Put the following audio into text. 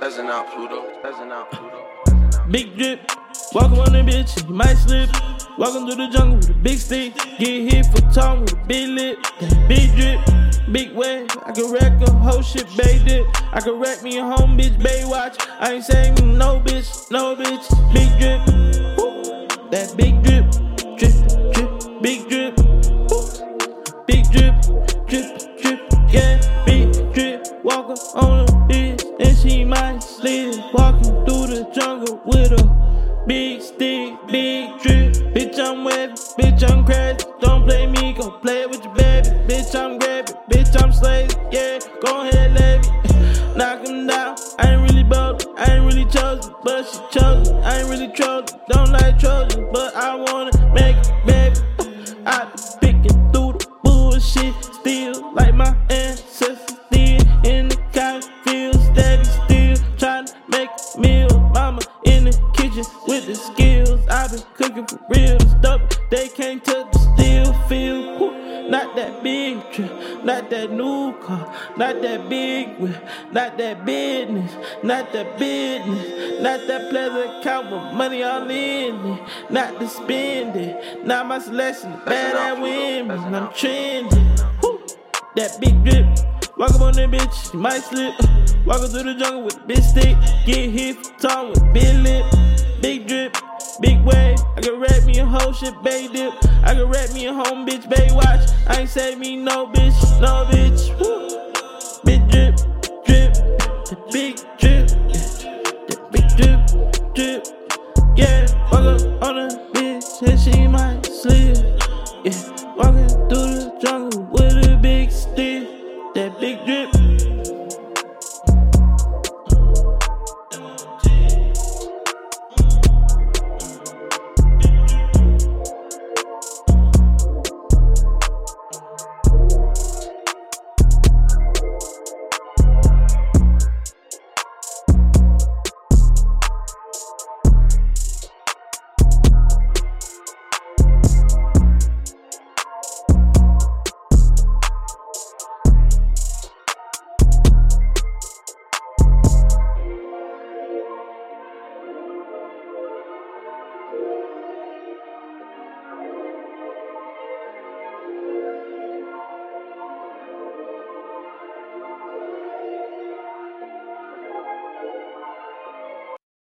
Peasant out, Pluto. Peasant out, Pluto. Big drip, walk on the bitch, you might slip. Walking through the jungle with a big stick. Get hit for tongue with a big lip. Big drip, big wave. I can wreck a whole shit, bay dip. I can wreck me a home bitch, bay watch. I ain't saying no bitch, no bitch. Big drip, woo. that big drip, drip, drip, big drip, woo. big drip, drip, drip, yeah, big drip. Walking on big stick, big drip. Bitch, I'm wet, bitch, I'm crazy. Don't play me, go play with your baby. Bitch, I'm grabbing, bitch, I'm slaving. Yeah, go ahead, me knock him down. I ain't really bold, I ain't really chosen, but she chosen. I ain't really chosen, don't like Trojan, but I wanna make it, baby. I real. Stuff they can't touch, the steel feel. Whew. Not that big trip, not that new car, not that big whip, not that business, not that business, not that pleasant account with money all in it, not to spend it. Not my selection, bad at women, I'm trending. That big drip. Walk up on that bitch, you might slip. Walking through the jungle with a big stick. Get hit tongue with big lip. Big drip, big wave. I can rap me a whole shit, bay dip. I can rap me a home bitch, bay watch. I ain't say me no bitch, no bitch. Woo. Big drip, drip, big drip, big drip, drip. Yeah, walk up on a bitch, and she might slip. Yeah, walking through the jungle